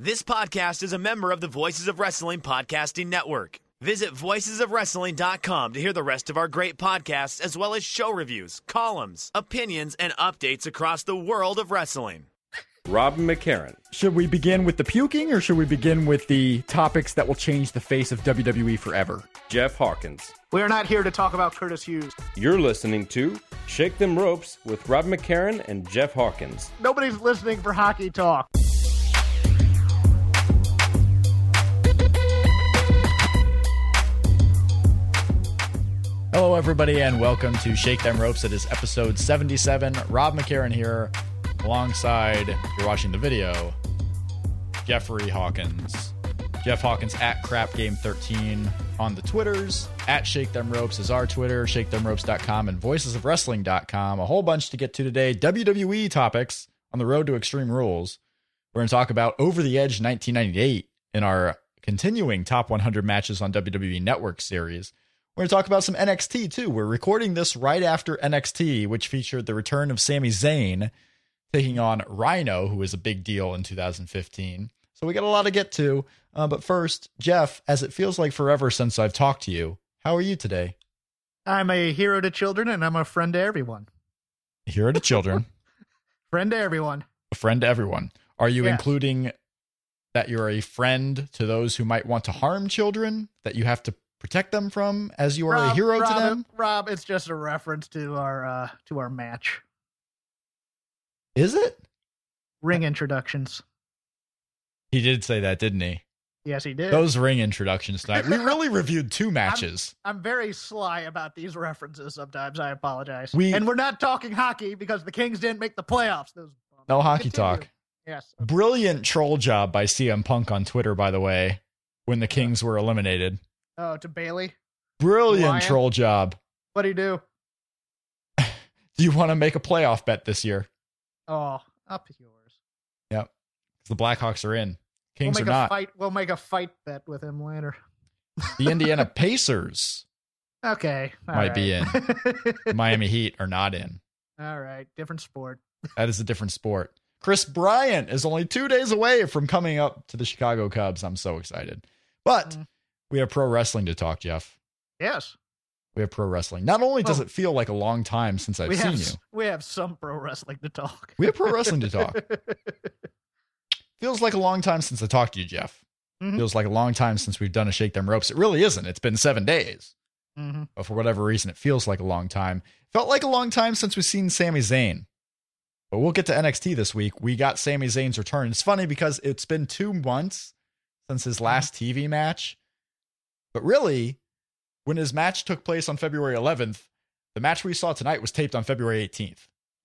This podcast is a member of the Voices of Wrestling Podcasting Network. Visit voicesofwrestling.com to hear the rest of our great podcasts, as well as show reviews, columns, opinions, and updates across the world of wrestling. Robin McCarran. Should we begin with the puking or should we begin with the topics that will change the face of WWE forever? Jeff Hawkins. We are not here to talk about Curtis Hughes. You're listening to Shake Them Ropes with Rob McCarran and Jeff Hawkins. Nobody's listening for hockey talk. Hello, everybody, and welcome to Shake Them Ropes. It is episode 77. Rob McCarran here, alongside, if you're watching the video, Jeffrey Hawkins. Jeff Hawkins at Crap Game 13 on the Twitters. At Shake Them Ropes is our Twitter, shakethemropes.com, and voicesofwrestling.com. A whole bunch to get to today. WWE topics on the road to Extreme Rules. We're going to talk about Over the Edge 1998 in our continuing top 100 matches on WWE Network series. We're going to talk about some NXT too. We're recording this right after NXT, which featured the return of Sami Zayn taking on Rhino, who was a big deal in 2015. So we got a lot to get to. Uh, but first, Jeff, as it feels like forever since I've talked to you, how are you today? I'm a hero to children and I'm a friend to everyone. Hero to children, Friend to everyone. a friend to everyone. Are you including that you're a friend to those who might want to harm children that you have to protect them from as you are a hero Rob, to them? Rob, it's just a reference to our uh to our match. Is it? Ring introductions. He did say that, didn't he? Yes, he did. Those ring introductions tonight. We really reviewed two matches. I'm very sly about these references sometimes. I apologize. We- and we're not talking hockey because the Kings didn't make the playoffs. Those No hockey Continue. talk. Yes. Brilliant troll job by CM Punk on Twitter, by the way, when the Kings were eliminated. Oh, to Bailey. Brilliant Lion. troll job. What do you do? Do you want to make a playoff bet this year? Oh, up yours. Yep. The Blackhawks are in. We'll Kings make are a not. fight. We'll make a fight bet with him later. The Indiana Pacers, Okay. Might be in. Miami Heat are not in. all right. Different sport. That is a different sport. Kris Bryant is only two days away from coming up to the Chicago Cubs. I'm so excited. But Mm. We have pro wrestling to talk, Jeff. Yes. We have pro wrestling. Not only does Well, it feel like a long time since I've seen have you, we have some pro wrestling to talk. we have pro wrestling to talk. Feels like a long time since I talked to you, Jeff. Mhm. Feels like a long time since we've done a Shake Them Ropes. It really isn't. It's been seven days. hmm But for whatever reason, it feels like a long time. Felt like a long time since we've seen Sami Zayn. But we'll get to NXT this week. We got Sami Zayn's return. It's funny because it's been two months since his last TV match. But really, when his match took place on February 11th, the match we saw tonight was taped on February 18th.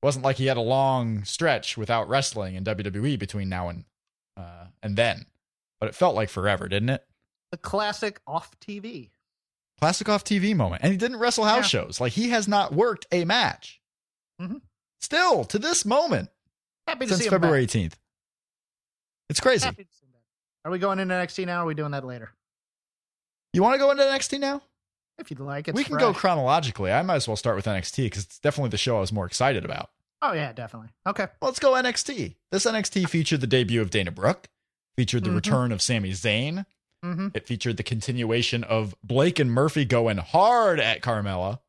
It wasn't like he had a long stretch without wrestling in WWE between now and uh, and then. But it felt like forever, didn't it? The classic off TV. classic off TV moment. And he didn't wrestle house Yeah. shows. Like he has not worked a match. Mhm. Still to this moment Happy to since see February 18th. It's crazy. Happy to see him back. Are we going into NXT now? Or are we doing that later? You want to go into NXT now? If you'd like, it's we can go chronologically. I might as well start with NXT because it's definitely the show I was more excited about. Oh yeah, definitely. Okay. Well, let's go NXT. This NXT featured the debut of Dana Brooke, featured the Mhm. return of Sami Zayn. Mm-hmm. It featured the continuation of Blake and Murphy going hard at Carmella.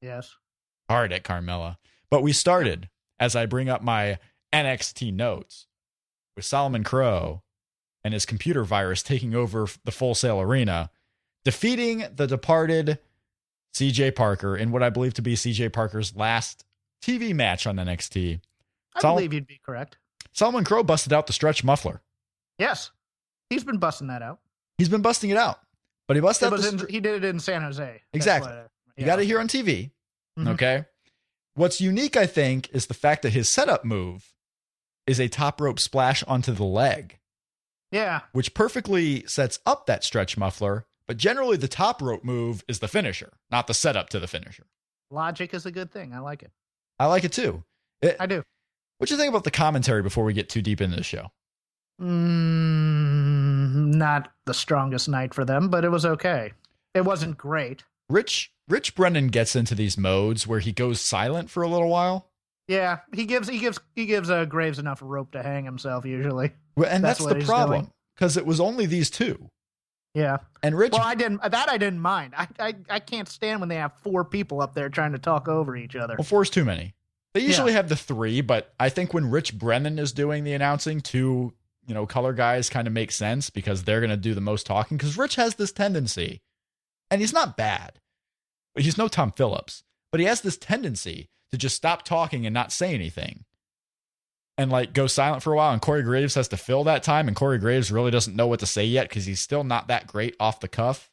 Yes. hard at Carmella. But we started, as I bring up my NXT notes, with Solomon Crowe and his computer virus taking over the Full Sail Arena, defeating the departed CJ Parker in what I believe to be CJ Parker's last TV match on NXT. I Sol- believe you'd be correct. Solomon Crowe busted out the stretch muffler. Yes. He's been busting that out. He's been busting it out, but he busted It out the in, he did it in San Jose. Exactly. what, uh, You got it here on TV. Mhm. Okay. What's unique, I think, is the fact that his setup move is a top rope splash onto the leg, Yeah. which perfectly sets up that stretch muffler. But generally, the top rope move is the finisher, not the setup to the finisher. Logic is a good thing. I like it. I like it too. It, I do. what do you think about the commentary before we get too deep into the show? Mm, not the strongest night for them, but it was okay. It wasn't great. Rich Rich Brennan gets into these modes where he goes silent for a little while. Yeah, he gives he gives he gives uh, Graves enough rope to hang himself usually. Well, And That's that's, the problem because it was only these two. Yeah. And Rich, Well, I didn't that I didn't mind. I, I I can't stand when they have four people up there trying to talk over each other. well, four's too many. They usually have the three, but I think when Rich Brennan is doing the announcing, two, you know, color guys kind of make sense because they're going to do the most talking. Because Rich has this tendency, and he's not bad, he's no Tom Phillips, but he has this tendency to just stop talking and not say anything. And like go silent for a while, and Corey Graves has to fill that time, and Corey Graves really doesn't know what to say yet because he's still not that great off the cuff.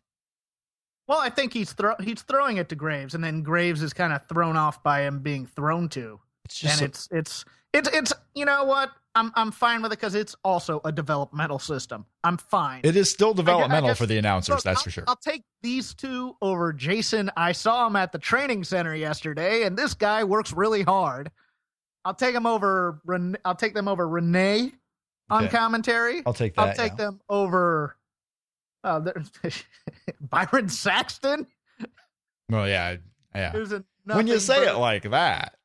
Well, I think he's he's throwing it to Graves, and then Graves is kind of thrown off by him being thrown to. It's just and so- it's it's it's it's you know what I'm I'm fine with it because it's also a developmental system. I'm fine. it is still I developmental guess- for the announcers, Look, that's I'll- for sure. I'll take these two over Jason. I saw him at the training center yesterday, and this guy works really hard. I'll take him over. Ren- I'll take them over Renee on Okay. commentary. I'll take that. I'll take yeah. them over uh, Byron Saxton, Well, yeah, yeah. When you say but- it like that,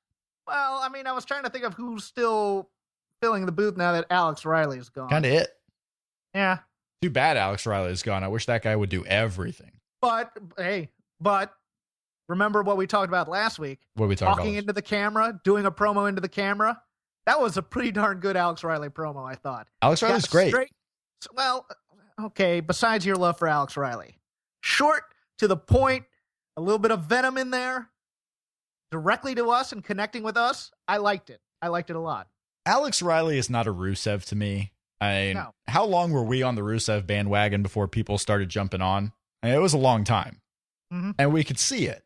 well, I mean, I was trying to think of who's still filling the booth now that Alex Riley's gone. kind of it. yeah, Too bad Alex Riley is gone. I wish that guy would do everything. but hey, but remember what we talked about last week? What we talking talking about? into the camera, doing a promo into the camera. That was a pretty darn good Alex Riley promo, I thought. Alex Riley's Got great. straight- well, okay, besides your love for Alex Riley. Short, to the point, a little bit of venom in there, directly to us and connecting with us. I liked it. I liked it a lot. Alex Riley is not a Rusev to me. I No. how long were we on the Rusev bandwagon before people started jumping on? I mean, it was a long time, Mhm. and we could see it.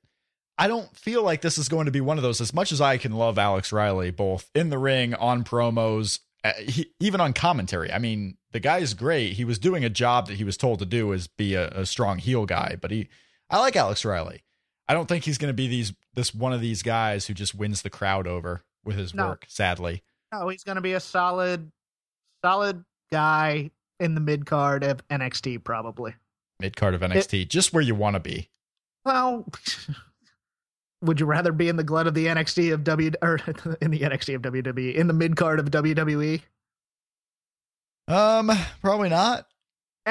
I don't feel like this is going to be one of those. As much as I can love Alex Riley, both in the ring, on promos, uh, he, even on commentary. I mean, the guy's great. He was doing a job that he was told to do as be a, a strong heel guy. But he, I like Alex Riley. I don't think he's going to be these this one of these guys who just wins the crowd over with his No. work. Sadly, No, he's going to be a solid, solid guy in the mid card of NXT, probably. mid card of NXT, just where you want to be. Well, would you rather be in the glut of the NXT of W or in the NXT of WWE in the mid card of? WWE? Um, probably not.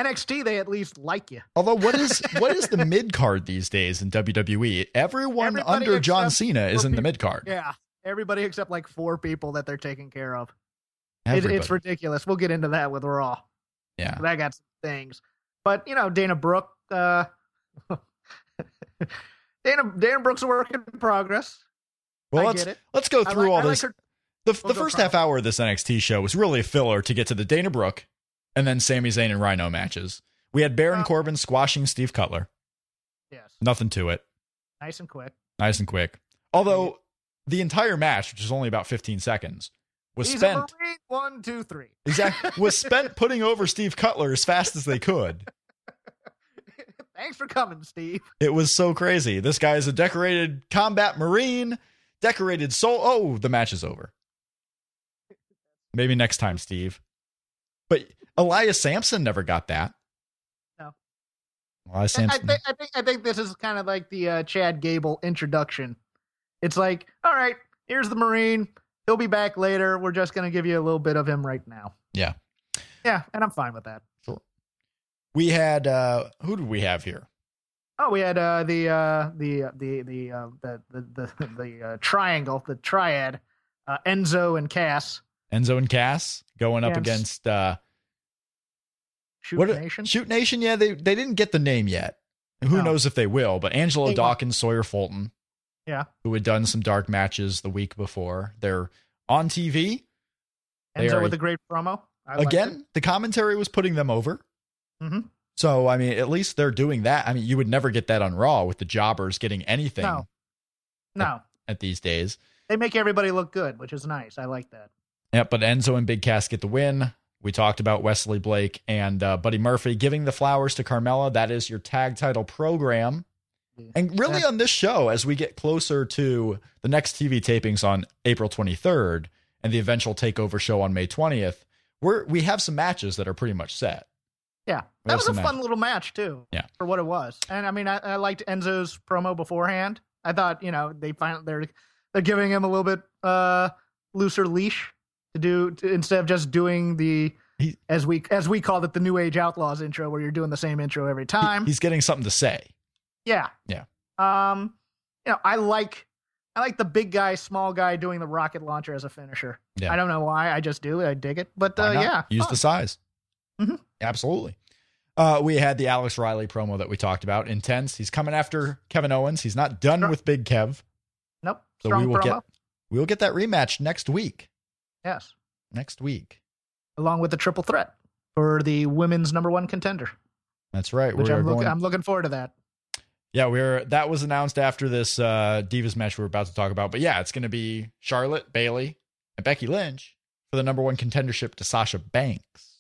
NXT, they at least like you. Although, what is what is the mid card these days in WWE? Everyone Everybody under John Cena is in the mid card. Yeah, everybody except like four people that they're taking care of. It, it's ridiculous. We'll get into that with Raw. yeah. I got some things, but you know, Dana Brooke. Uh, Dana Dana Brooke's a work in progress. Well, I let's let's go through like- all I like this. her- the We'll the first pro- half hour of this NXT show was really a filler to get to the Dana Brooke and then Sami Zayn and Rhino matches. We had Baron Corbin squashing Steve Cutler. yes, Nothing to it. nice and quick. Nice and quick. Although the entire match, which is only about 15 seconds, was He's spent Marine. One, two, three. exactly was spent putting over Steve Cutler as fast as they could. Thanks for coming, Steve. It was so crazy. This guy is a decorated combat marine, decorated soul. Oh, the match is over. Maybe next time, Steve. But Elias Samson never got that. No. Elias I, I think I think I think this is kind of like the uh, Chad Gable introduction. It's like, all right, here's the Marine. He'll be back later. We're just gonna give you a little bit of him right now. yeah. Yeah, and I'm fine with that. Sure. We had uh who did we have here? Oh, we had uh, the uh, the uh, the the uh, the the the, the uh, triangle, the triad, uh, Enzo and Cass. Enzo and Cass going up Yes. against uh Shoot what Nation. Shoot Nation. Yeah, they they didn't get the name yet. Who No. knows if they will? But Angelo They. Dawkins, Sawyer Fulton, Yeah, who had done some dark matches the week before, they're on TV they Enzo are- with a great promo. I again. The commentary was putting them over. Mhm. So I mean, at least they're doing that. I mean, you would never get that on Raw with the jobbers getting anything No. No, at these days. they make everybody look good, which is nice. I like that. Yeah, but Enzo and Big Cass get the win. We talked about Wesley Blake and uh, Buddy Murphy giving the flowers to Carmella. That is your tag title program. And really, on this show, as we get closer to the next TV tapings on April 23rd and the eventual takeover show on May 20th, we're we have some matches that are pretty much set. Yeah, that was a fun match. little match too. Yeah. for what it was, and I mean, I, I liked Enzo's promo beforehand. I thought, you know, they find they're they're giving him a little bit uh looser leash to do to, instead of just doing the He- as we as we called it the New Age Outlaws intro, where you're doing the same intro every time. he's getting something to say. yeah, Yeah. Um, you know, I like I like the big guy, small guy doing the rocket launcher as a finisher. Yeah. I don't know why, I just do. I dig it, but uh, yeah, use fun. the size. Mhm. Absolutely. Uh, we had the Alex Riley promo that we talked about. Intense. He's coming after Kevin Owens. He's not done with Big Kev. Nope, So strong we will promo. get we will get that rematch next week. Yes, Next week. along with the triple threat for the women's number one contender, That's right. which I'm, look, going. I'm looking forward to that. yeah, we're that was announced after this uh, Divas match we are about to talk about. But yeah, it's going to be Charlotte, Bayley, and Becky Lynch for the number one contendership to Sasha Banks.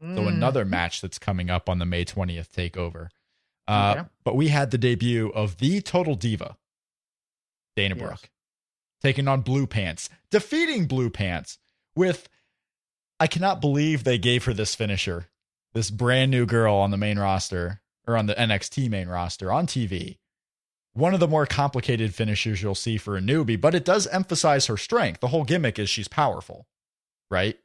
So Mm. another match that's coming up on the May 20th takeover. Uh, Okay. But we had the debut of the Total Diva, Dana Yes. Brooke, taking on Blue Pants, defeating Blue Pants with. I cannot believe they gave her this finisher, this brand new girl on the main roster or on the NXT main roster on TV. One of the more complicated finishers you'll see for a newbie, but it does emphasize her strength. The whole gimmick is she's powerful, right?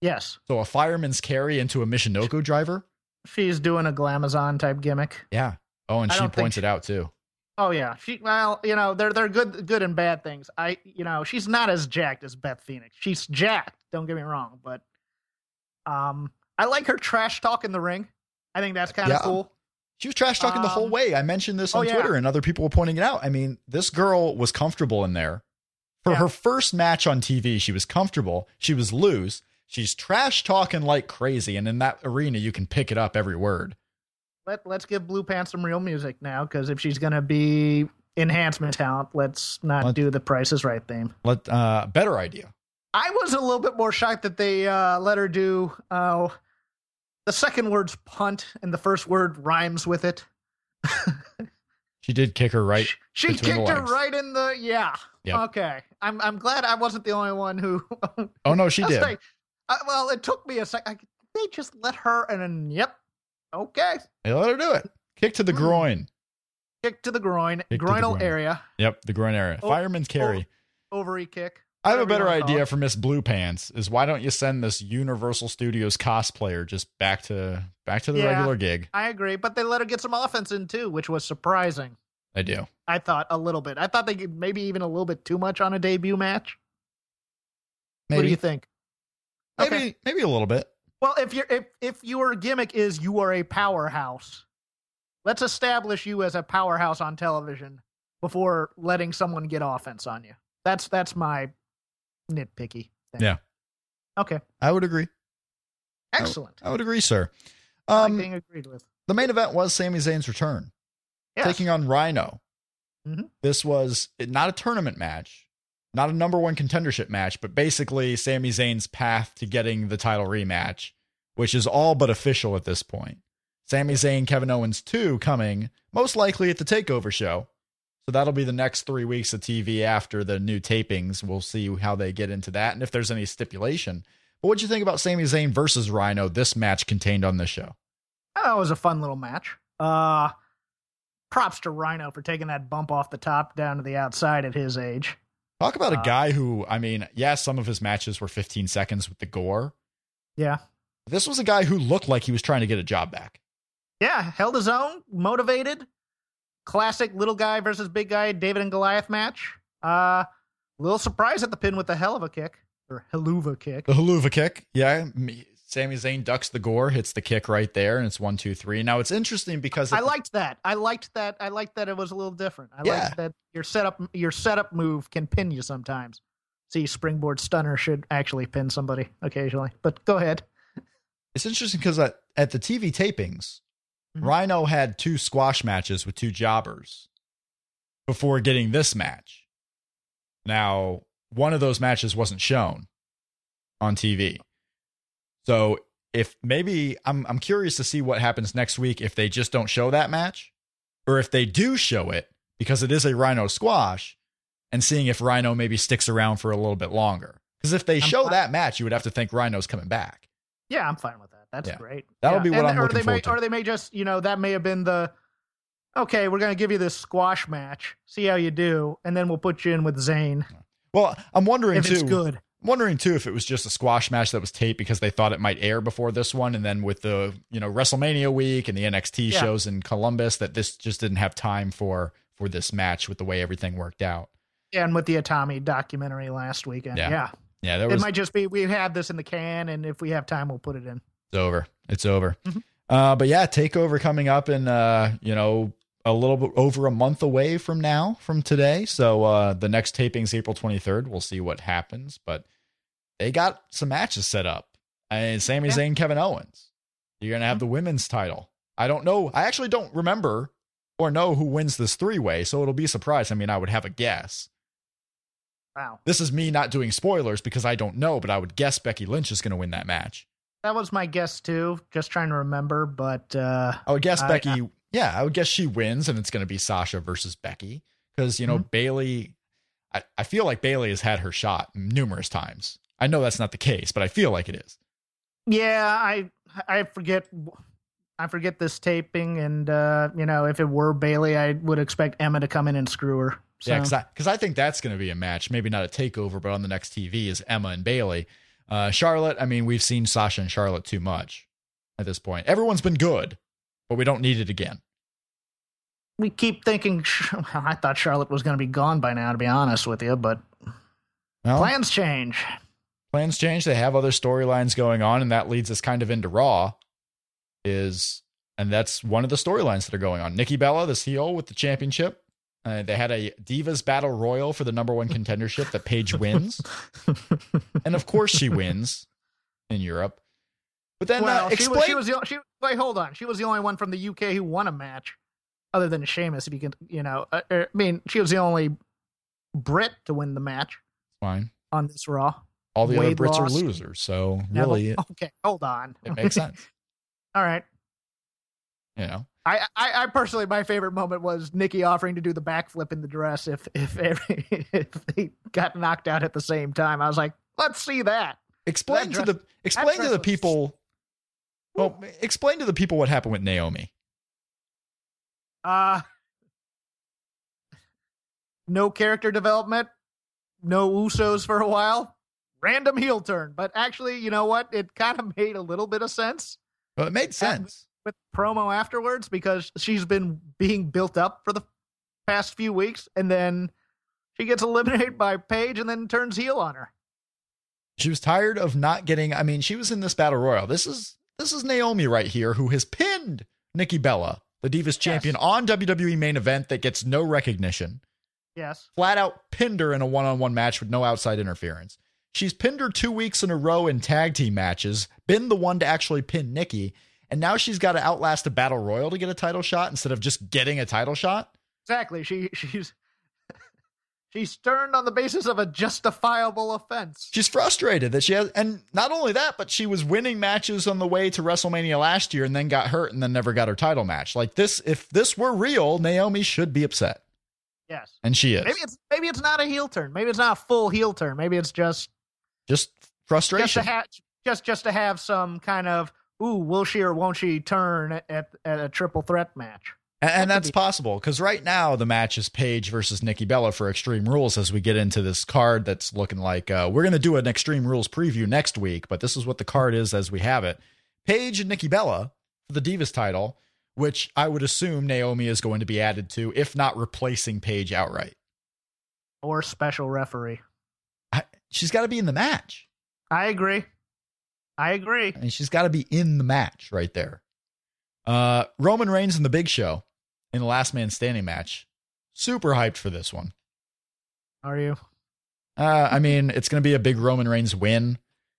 Yes, So a fireman's carry into a Michinoku driver? she's doing a glamazon type gimmick. Yeah. Oh, and she points she- it out too. Oh yeah, she well, you know, they're they're good good and bad things. I you know, she's not as jacked as Beth Phoenix. She's jacked, don't get me wrong, but um I like her trash talk in the ring. I think that's kind of Yeah. cool. She was trash talking the whole Um, way. I mentioned this oh, on yeah. Twitter and other people were pointing it out. I mean, this girl was comfortable in there. For Yeah. her first match on TV, she was comfortable. She was loose. She's trash talking like crazy. And in that arena, you can pick it up every word. Let let's give Blue Pants some real music now cuz if she's going to be enhancement talent, let's not Let- do the Price is Right theme. Let uh better idea. I was a little bit more shocked that they uh let her do uh the second word's punt and the first word rhymes with it. She did kick her right. She, she kicked her right in the yeah. Yep. Okay, I'm I'm glad I wasn't the only one who. Oh no, she did. like, uh, well, it took me a second. They just let her, and then yep, okay, They let her do it. Kick to the Hmm. groin. kick to the groin, to the groinal groin. area, Yep, the groin area. Oh, Fireman's carry. ovary kick. I have a better idea for Miss Blue Pants. Is why don't you send this Universal Studios cosplayer just back to back to the Yeah. regular gig? I agree, but they let her get some offense in too, which was surprising. I do. I thought a little bit. I thought they could maybe even a little bit too much on a debut match. What do you think? maybe Okay. maybe a little bit. Well, if your if if your gimmick is you are a powerhouse, let's establish you as a powerhouse on television before letting someone get offense on you. That's that's my nitpicky thing. Yeah. Okay. I would agree. Excellent. I would agree, sir. I like Um, being agreed with. the main event was Sami Zayn's return, Yes. taking on Rhino. Mhm. This was not a tournament match, not a number one contendership match, but basically Sami Zayn's path to getting the title rematch, which is all but official at this point. Sami Zayn, Kevin Owens 2 coming, most likely at the TakeOver show. So that'll be the next three weeks of TV after the new tapings. We'll see how they get into that and if there's any stipulation. But what'd you think about Sami Zayn versus Rhino, this match contained on this show? That was a fun little match. Uh props to Rhino for taking that bump off the top down to the outside at his age. Talk about a Uh, guy who, I mean, yes, some of his matches were 15 seconds with the gore. Yeah. This was a guy who looked like he was trying to get a job back. Yeah, held his own, motivated. Classic little guy versus big guy David and Goliath match. Uh little surprise at the pin with the hell of a kick or helluva kick. The helluva kick, yeah. me- Sami Zayn ducks the gore, hits the kick right there, and it's one, two, three. Now it's interesting because I liked that. I liked that. I liked that it was a little different. I Yeah. liked that your setup your setup move can pin you sometimes. See, springboard stunner should actually pin somebody occasionally. But go ahead. it's interesting because at, at the TV tapings, Mhm. Rhino had two squash matches with two jobbers before getting this match. Now, one of those matches wasn't shown. on TV. So if maybe I'm I'm curious to see what happens next week if they just don't show that match, or if they do show it because it is a Rhino squash, and seeing if Rhino maybe sticks around for a little bit longer. Because if they I'm show fine. that match, you would have to think Rhino's coming back. Yeah, I'm fine with that. That's Yeah. great. That'll Yeah. be what And- I'm or looking they may, to. Or they may just, you know, that may have been the okay. We're going to give you this squash match, see how you do, and then we'll put you in with Zayn. Well, I'm wondering if too. it's good. I'm wondering too if it was just a squash match that was taped because they thought it might air before this one, and then with the you know WrestleMania week and the NXT Yeah. shows in Columbus, that this just didn't have time for for this match with the way everything worked out. Yeah, and with the Atami documentary last weekend. Yeah. Yeah, Yeah, there it might just be we have this in the can, and if we have time, we'll put it in. it's over. It's over. Mhm. Uh, but yeah, Takeover coming up in uh, you know a little bit over a month away from now from today. So uh, the next taping's April 23rd. We'll see what happens, but they got some matches set up. And Sami Yeah. Zayn, Kevin Owens. You're gonna have the women's title. I don't know. I actually don't remember or know who wins this three way, so it'll be a surprise. I mean, I would have a guess. Wow, This is me not doing spoilers because I don't know, but I would guess Becky Lynch is going to win that match. that was my guess too. Just trying to remember, but uh, I would guess I- Becky. Yeah, I would guess she wins, and it's going to be Sasha versus Becky because you know Mm-hmm. Bayley. I, I feel like Bayley has had her shot numerous times. I know that's not the case, but I feel like it is. yeah, I I forget. I forget this taping, and uh, you know, if it were Bayley, I would expect Emma to come in and screw her. So. Yeah, because I, 'cause I think that's going to be a match. Maybe not a takeover, but on the next TV is Emma and Bayley. Uh, Charlotte. I mean, we've seen Sasha and Charlotte too much at this point. Everyone's been good, but we don't need it again. we keep thinking. Well, I thought Charlotte was going to be gone by now, to be honest with you, but Well, plans change. plans change. They have other storylines going on, and that leads us kind of into Raw. Is and that's one of the storylines that are going on. Nikki Bella, this heel with the championship. Uh, they had a Divas Battle Royal for the number one contendership that Paige wins, and of course she wins in Europe. But then well, uh, she explain. was. She was. The, she wait. Hold on. She was the only one from the UK who won a match, other than Sheamus. If you can, you know, uh, uh, I mean, she was the only Brit to win the match fine. on this Raw. All the Wade other Brits lost. are losers, so Neville- really, it, okay, hold on. it makes sense. All right. You know, I, I, I personally, my favorite moment was Nikki offering to do the backflip in the dress if if every, if they got knocked out at the same time. I was like, let's see that. explain That to the explain to the people. Well, explain to the people what happened with Naomi. Uh no character development, no Usos for a while, random heel turn. But actually, you know what? It kind of made a little bit of sense Well, it made sense. with promo afterwards because she's been being built up for the past few weeks, and then she gets eliminated by Paige, and then turns heel on her. She was tired of not getting. I mean, she was in this battle royal. This is this is Naomi right here, who has pinned Nikki Bella, the Divas champion, on WWE main event that gets no recognition. Yes. Flat out pinned her in a one on one match with no outside interference. She's pinned her two weeks in a row in tag team matches, been the one to actually pin Nikki, and now she's got to outlast a battle royal to get a title shot instead of just getting a title shot. Exactly. She she's she's turned on the basis of a justifiable offense. She's frustrated that she has, and not only that, but she was winning matches on the way to WrestleMania last year and then got hurt and then never got her title match. Like this, if this were real, Naomi should be upset, Yes. and she is. Maybe it's maybe it's not a heel turn. Maybe it's not a full heel turn. Maybe it's just just just frustration. to have just just to have some kind of ooh, will she or won't she turn at at a triple threat match? And, and That that's possible because right now the match is Paige versus Nikki Bella for Extreme Rules as we get into this card that's looking like uh, we're going to do an Extreme Rules preview next week, but this is what the card is as we have it. Paige and Nikki Bella for the Divas title, which I would assume Naomi is going to be added to, if not replacing Paige outright. Or special referee. I, she's got to be in the match. I agree. I agree. Mean, she's got to be in the match right there. Uh, Roman Reigns and the Big Show in the Last Man Standing match. Super hyped for this one. Are you? Uh, I mean, it's going to be a big Roman Reigns win.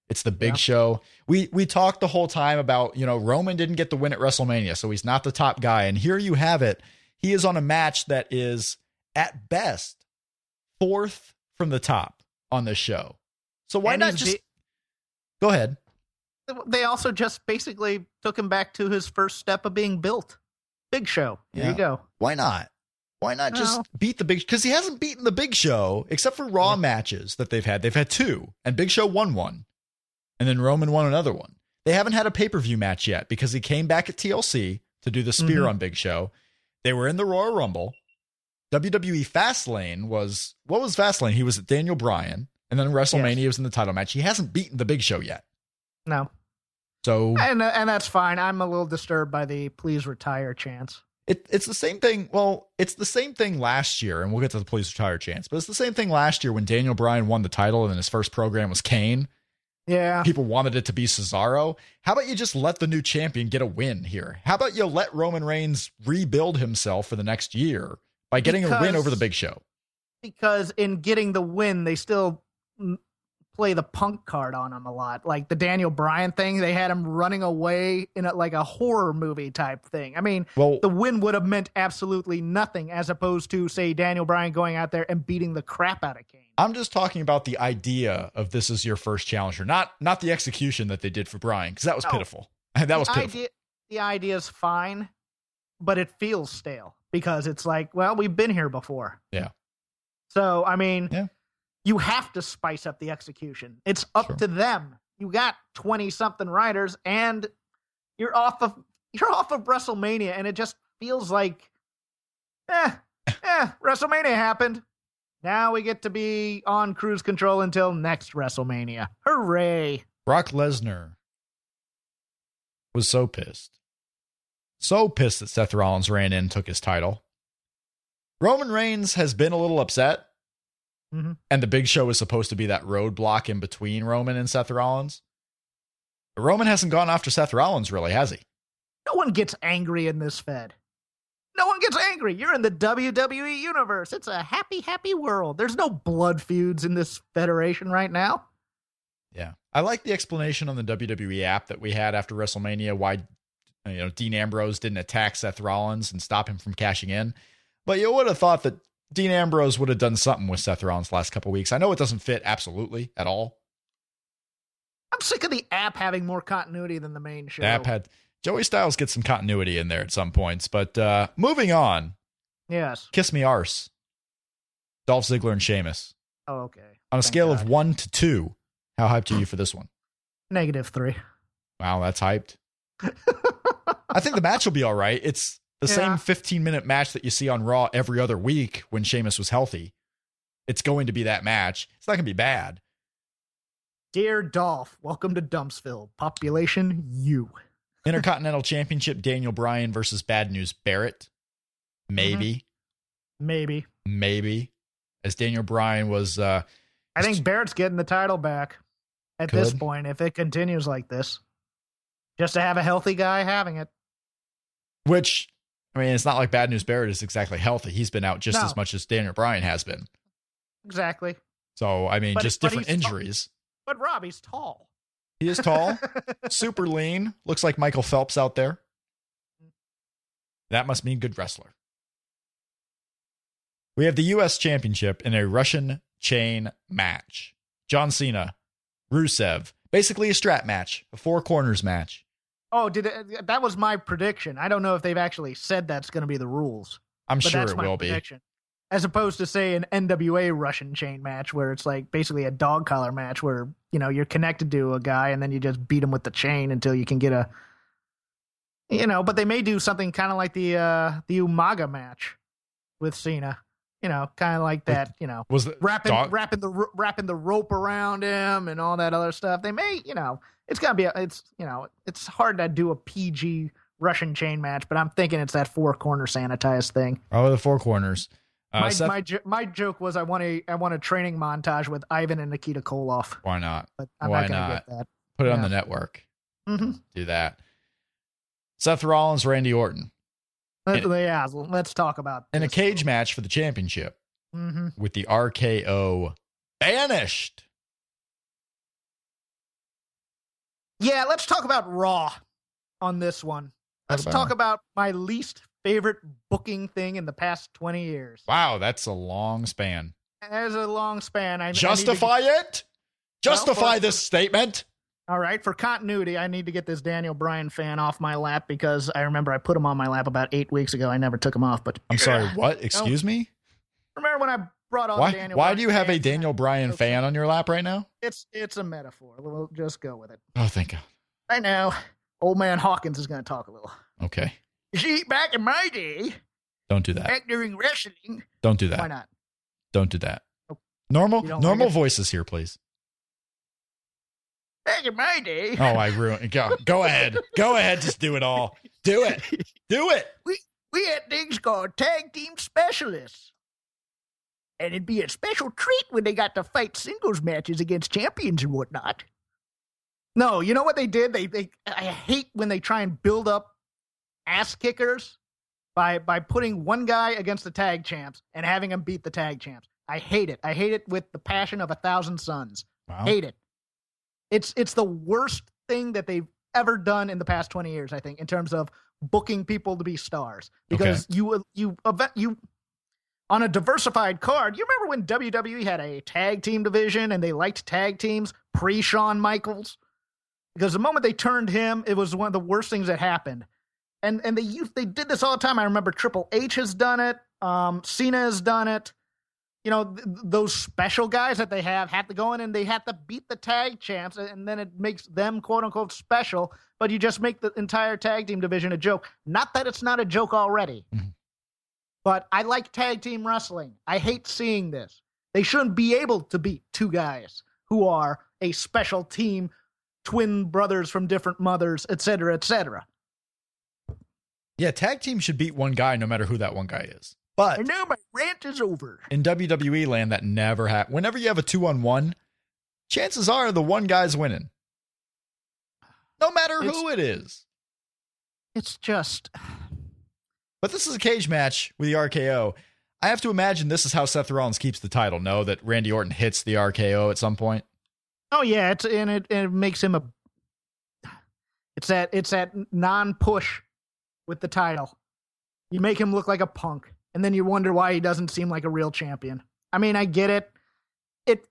It's the big Yeah. show. We we talked the whole time about you know Roman didn't get the win at WrestleMania, so he's not the top guy. And here you have it. He is on a match that is at best fourth from the top on this show. So why And not just be- Go ahead. They also just basically took him back to his first step of being built. Big Show. There Yeah. you go. Why not? Why not just No. beat the big? Because he hasn't beaten the Big Show except for Raw matches that they've had. They've had two, and Big Show won one, and then Roman won another one. They haven't had a pay per view match yet because he came back at TLC to do the spear Mhm. on Big Show. They were in the Royal Rumble. WWE Fastlane was what was Fastlane? He was at Daniel Bryan, and then WrestleMania Yes. was in the title match. He hasn't beaten the Big Show yet, No. So And uh, and that's fine. I'm a little disturbed by the please retire chance. It, it's the same thing. Well, it's the same thing last year, and we'll get to the police retire chance. But it's the same thing last year when Daniel Bryan won the title, and his first program was Kane. Yeah. People wanted it to be Cesaro. How about you just let the new champion get a win here? How about you let Roman Reigns rebuild himself for the next year by getting a win over the Big Show? because in getting the win, they still play the punk card on him a lot. Like the Daniel Bryan thing, they had him running away in a, like a horror movie type thing. I mean, Well, the win would have meant absolutely nothing as opposed to say Daniel Bryan going out there and beating the crap out of Kane. I'm just talking about the idea of this is your first challenger, not not the execution that they did for Bryan, because that was No. pitiful. That was the pitiful. idea, the idea is fine, but it feels stale because it's like, well, we've been here before. Yeah. So I mean, Yeah. You have to spice up the execution. It's up Sure. to them. You got twenty something riders, and you're off of you're off of WrestleMania, and it just feels like, eh, eh, WrestleMania happened. Now we get to be on cruise control until next WrestleMania. Hooray! Brock Lesnar was so pissed. So pissed that Seth Rollins ran in and took his title. Roman Reigns has been a little upset. Mhm. And the big show is supposed to be that roadblock in between Roman and Seth Rollins. Roman hasn't gone after Seth Rollins, really, has he? No one gets angry in this Fed. No one gets angry. You're in the WWE universe. It's a happy, happy world. There's no blood feuds in this federation right now. Yeah. I like the explanation on the WWE app that we had after WrestleMania why you know Dean Ambrose didn't attack Seth Rollins and stop him from cashing in. But you would have thought that Dean Ambrose would have done something with Seth Rollins last couple weeks. I know it doesn't fit absolutely at all. I'm sick of the app having more continuity than the main show. The app had Joey Styles get some continuity in there at some points. But uh moving on, yes. Kiss Me Arse. Dolph Ziggler and Sheamus. Oh, okay. On a Thank scale of one to two, how hyped are you for this one? Negative three. Wow, that's hyped. I think the match will be all right. It's the Yeah. same 15 minute match that you see on Raw every other week when Sheamus was healthy. It's going to be that match. It's not going to be bad. Dear Dolph, welcome to Dumpsville. Population you. Intercontinental Championship Daniel Bryan versus Bad News Barrett. Maybe, Maybe. maybe. As Daniel Bryan was, uh, I think Barrett's getting the title back at this point if it continues like this. Just to have a healthy guy having it. which, I mean, it's not like Bad News Barrett is exactly healthy. He's been out just No. as much as Daniel Bryan has been. Exactly. So, I mean, But- just but different he's tall. injuries. But Robbie's tall. He is tall. super lean. Looks like Michael Phelps out there. That must mean good wrestler. We have the U.S. Championship in a Russian chain match. John Cena, Rusev, basically a strap match, a four corners match. Oh, did it, that was my prediction. I don't know if they've actually said that's going to be the rules, I'm sure it will be. As opposed to say an NWA Russian chain match where it's like basically a dog collar match where you know you're connected to a guy and then you just beat him with the chain until you can get a, you know. But they may do something kind of like the uh the Umaga match with Cena, you know, kind of like that, you know. Was the wrapping dog- wrapping the wrapping the rope around him and all that other stuff. They may, you know, it's gonna be a, it's you know it's hard to do a PG Russian chain match, but I'm thinking it's that four corner sanitized thing. oh the four corners? Uh, my Seth- my jo- my joke was I want a I want a training montage with Ivan and Nikita Koloff, why not? but I'm Why not gonna not? get that. Put it on the network. hmm Do that. Seth Rollins, Randy Orton Let, In- yeah, let's talk about in a cage match for the championship hmm with the RKO banished. Yeah, let's talk about Raw on this one. Let's about talk about my least favorite booking thing in the past 20 years. Wow, that's a long span. There's a long span. I I need to Justify it. Justify but- this statement. All right, for continuity, I need to get this Daniel Bryan fan off my lap because I remember I put him on my lap about eight weeks ago. I never took him off, but I'm sorry. What? Excuse me. remember when I brought on Why? Daniel? Why Bryan do you have a? Daniel Bryan fan on your lap right now? It's it's a metaphor. We'll just go with it. Oh, thank God. Right now, old man Hawkins is going to talk a little. Okay. You see, back in my day, Don't do that. back during wrestling, Don't do that. why not? Don't do that. Normal normal like voices here, please. Back in my day, Oh, I ruined. Go, go ahead. Go ahead. Just do it all. Do it. Do it. we we had things called tag team specialists. And it'd be a special treat when they got to fight singles matches against champions and whatnot. No, you know what they did? They they I hate when they try and build up ass kickers by by putting one guy against the tag champs and having him beat the tag champs. I hate it. I hate it with the passion of a thousand suns. Wow. Hate it. It's it's the worst thing that they've ever done in the past 20 years, I think, in terms of booking people to be stars. Because you you you on a diversified card, you remember when WWE had a tag team division and they liked tag teams pre Shawn Michaels? Because the moment they turned him, it was one of the worst things that happened. And and they used they did this all the time. I remember Triple H has done it. Um, Cena has done it you know, th- those special guys that they have have to go in and they have to beat the tag champs, and then it makes them quote unquote special. But you just make the entire tag team division a joke. Not that it's not a joke already, Mhm. but I like tag team wrestling. I hate seeing this. They shouldn't be able to beat two guys who are a special team, twin brothers from different mothers, etc., etc. Yeah, tag team should beat one guy no matter who that one guy is. But And now my rant is over. in WWE land, that never happens. Whenever you have a two on one, chances are the one guy's winning. No matter who it is. It's just But this is a cage match with the RKO. I have to imagine this is how Seth Rollins keeps the title. No, that Randy Orton hits the RKO at some point. Oh yeah, it's and it, and it makes him a. It's that it's that non-push with the title. You make him look like a punk, and then you wonder why he doesn't seem like a real champion. I mean, I get it. It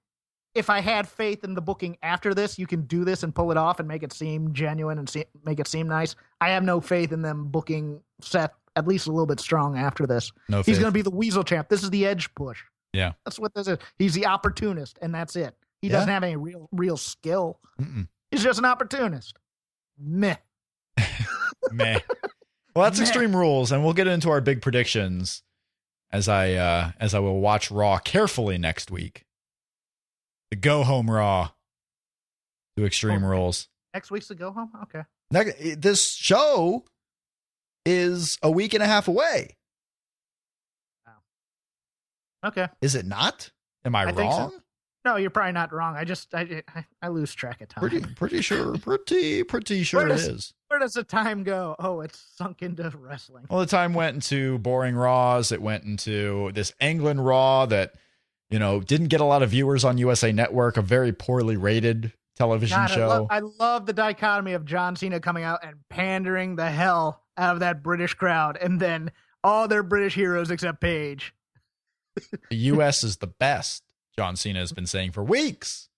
if I had faith in the booking after this, you can do this and pull it off and make it seem genuine and se- make it seem nice. I have no faith in them booking Seth at least a little bit strong after this. No, He's going to be the Weasel champ. This is the edge push. Yeah. That's what this is. He's the opportunist, and that's it. He Yeah. doesn't have any real real skill. Mm-mm. He's just an opportunist. Meh. Meh. Well, that's Meh. Extreme Rules, and we'll get into our big predictions as I uh as I will watch Raw carefully next week. The Go Home Raw to Extreme Oh. Rules. Next week's the go home. Okay. Next, this show is a week and a half away. Okay. Is it not? Am I, I think so. wrong? No, you're probably not wrong. I just I I, I lose track of time. Pretty pretty sure pretty pretty sure it is. Where does the time go? Oh, it's sunk into wrestling. Well, the time went into boring Raws. It went into this England Raw that, you know, didn't get a lot of viewers on USA Network, a very poorly rated television God, I show. love, I love the dichotomy of John Cena coming out and pandering the hell out of that British crowd, and then all their British heroes except Paige. the US is the best, John Cena has been saying for weeks.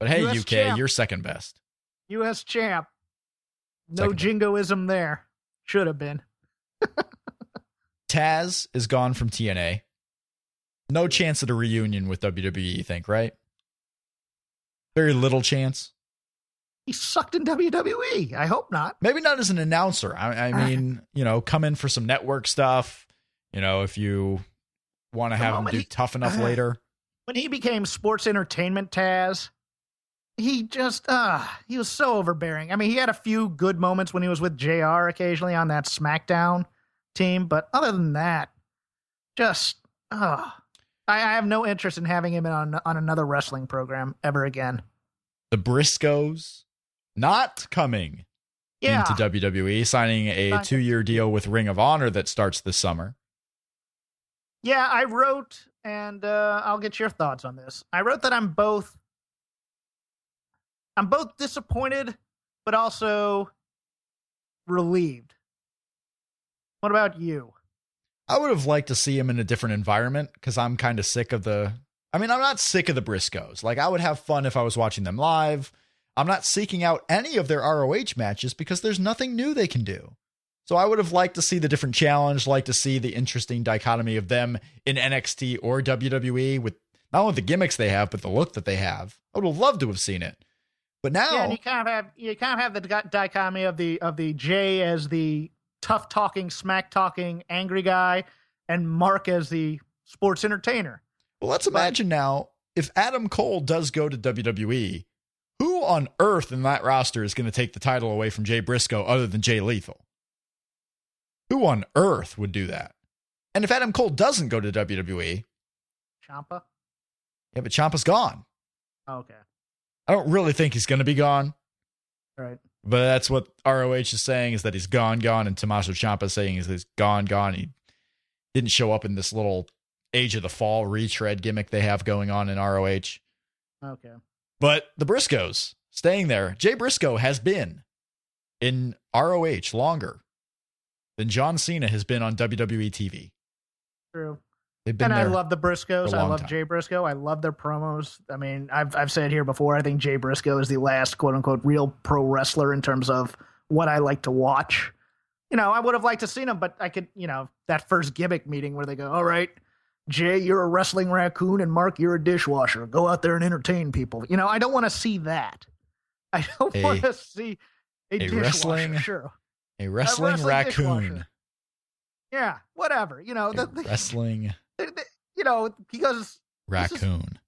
But hey, US UK, champ. you're second best. U.S. champ. No Second. jingoism there. Should have been. Taz is gone from TNA. No chance at a reunion with WWE, you think, right? Very little chance. He sucked in WWE. I hope not. maybe not as an announcer. I, I mean, you know, come in for some network stuff. You know, if you want to have him do he- tough enough Uh, later. When he became sports entertainment Taz, he just uh he was so overbearing. I mean, he had a few good moments when he was with JR occasionally on that SmackDown team, but other than that, just uh I, I have no interest in having him on on another wrestling program ever again. The Briscoes not coming Yeah. into WWE, signing a two year deal with Ring of Honor that starts this summer. Yeah, I wrote, and uh, I'll get your thoughts on this. I wrote that I'm both, I'm both disappointed, but also relieved. What about you? I would have liked to see him in a different environment because I'm kind of sick of the. I mean, I'm not sick of the Briscoes. Like, I would have fun if I was watching them live. I'm not seeking out any of their ROH matches because there's nothing new they can do. So I would have liked to see the different challenge, like to see the interesting dichotomy of them in NXT or WWE with not only the gimmicks they have, but the look that they have. I would have loved to have seen it. But now, yeah, you kind of have you kind of have the dichotomy of the of the Jay as the tough talking, smack talking, angry guy, and Mark as the sports entertainer. Well, let's imagine now if Adam Cole does go to WWE, who on earth in that roster is going to take the title away from Jay Briscoe other than Jay Lethal? Who on earth would do that? And if Adam Cole doesn't go to WWE, Ciampa. Yeah, but Ciampa's gone. Oh, okay. I don't really think he's going to be gone. Right. But that's what ROH is saying is that he's gone, gone, and Tommaso Ciampa saying is he's gone, gone. He didn't show up in this little Age of the Fall retread gimmick they have going on in ROH. Okay. But the Briscoes staying there. Jay Briscoe has been in ROH longer than John Cena has been on WWE TV. True. They've been and I love the Briscoes. a I love time. Jay Briscoe. I love their promos. I mean, I've I've said here before. I think Jay Briscoe is the last quote unquote real pro wrestler in terms of what I like to watch. You know, I would have liked to seen him, but I could, you know, that first gimmick meeting where they go, "All right, Jay, you're a wrestling raccoon, and Mark, you're a dishwasher. Go out there and entertain people." You know, I don't want to see that. I don't want to see a, a dishwasher. wrestling Sure, a wrestling, wrestling raccoon. dishwasher. yeah, whatever. You know, A the, the, wrestling they- they- you know, because This is- raccoon.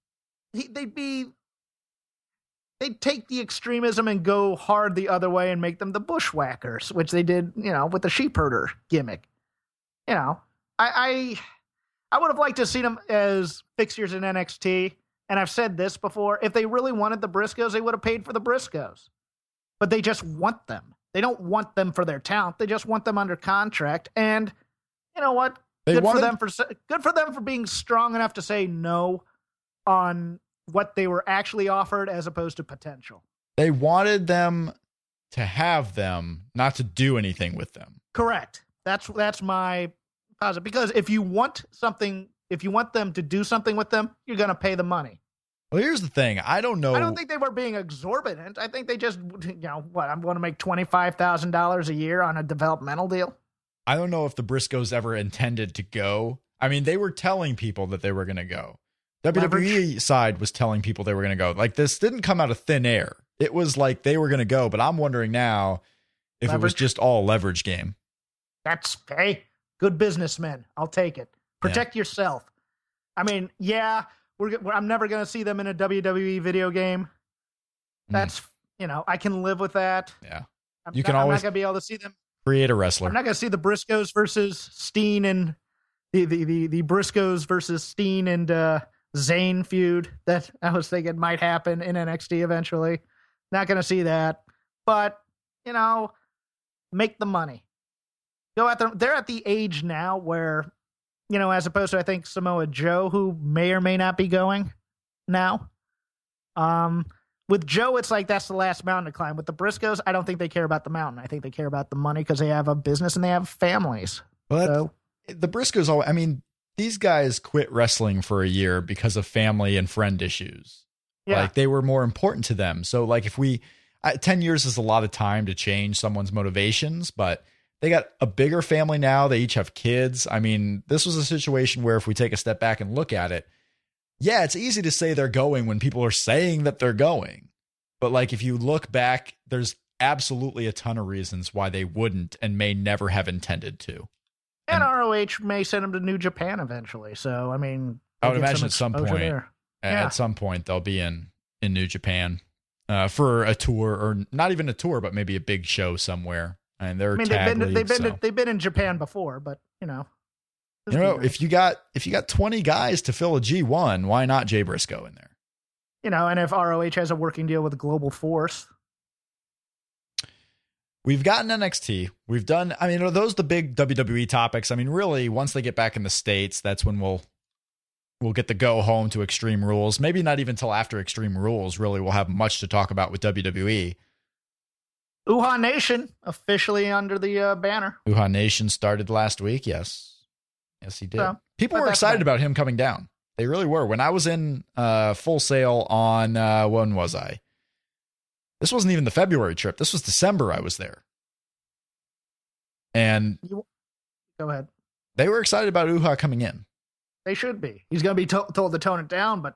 he, they'd be they'd take the extremism and go hard the other way and make them the bushwhackers, which they did, you know, with the sheep herder gimmick. You know, I I, I would have liked to have seen them as fixtures in NXT. And I've said this before: if they really wanted the Briscoes, they would have paid for the Briscoes. But they just want them. They don't want them for their talent. They just want them under contract. And you know what? They good wanted for them for good for them for being strong enough to say no on what they were actually offered as opposed to potential. they wanted them to have them, not to do anything with them. Correct. That's that's my positive because if you want something, if you want them to do something with them, you're going to pay the money. Well, here's the thing. I don't know. I don't think they were being exorbitant. I think they just, you know, what I'm going to make twenty five thousand dollars a year on a developmental deal. I don't know if the Briscoes ever intended to go. I mean, they were telling people that they were going to go. WWE side was telling people they were going to go. Like this didn't come out of thin air. It was like they were going to go, but I'm wondering now if it was just all leverage game. That's hey, good businessmen. I'll take it. Protect yourself. I mean, yeah, we're, we're I'm never going to see them in a WWE video game. Hmm. That's you know I can live with that. Yeah. I'm You can I'm always- not going to be able to see them. Create a wrestler. I'm not going to see the Briscoes versus Steen and the the the, the Briscoes versus Steen and uh, Zayn feud that I was thinking might happen in NXT eventually. Not going to see that, but you know, make the money. Go at the. They're at the age now where, you know, as opposed to I think Samoa Joe, who may or may not be going now. Um, with Joe, it's like that's the last mountain to climb. With the Briscoes, I don't think they care about the mountain. I think they care about the money because they have a business and they have families. But So the Briscoes, I mean, these guys quit wrestling for a year because of family and friend issues. yeah, Like they were more important to them. So, like, if we, I, 10 years is a lot of time to change someone's motivations, but they got a bigger family now. They each have kids. I mean, this was a situation where if we take a step back and look at it, yeah, it's easy to say they're going when people are saying that they're going. But, like, if you look back, there's absolutely a ton of reasons why they wouldn't and may never have intended to. and ROH may send them to New Japan eventually. So I mean, I would imagine at some point. At- Yeah. At some point, they'll be in in New Japan uh, for a tour, or not even a tour, but maybe a big show somewhere. And they're I mean, they've been league, they've been so. they've been in Japan before, but you know, you know, if you got if you got twenty guys to fill a G one, why not Jay Briscoe in there? you know, and if ROH has a working deal with Global Force, We've gotten NXT. We've done. I mean, are those the big WWE topics? I mean, really, once they get back in the states, that's when we'll we'll get the go home to Extreme Rules. Maybe not even till after Extreme Rules. Really, we'll have much to talk about with. WWE. Uhaa Nation officially under the uh, banner. Uhaa Nation started last week. Yes, yes, he did. So, People were excited fine. about him coming down. They really were. When I was in uh, Full Sail on uh, when was I? This wasn't even the February trip. This was December I was there. And You, go ahead. they were excited about Uhaa coming in. They should be. He's going to be to- told to tone it down, but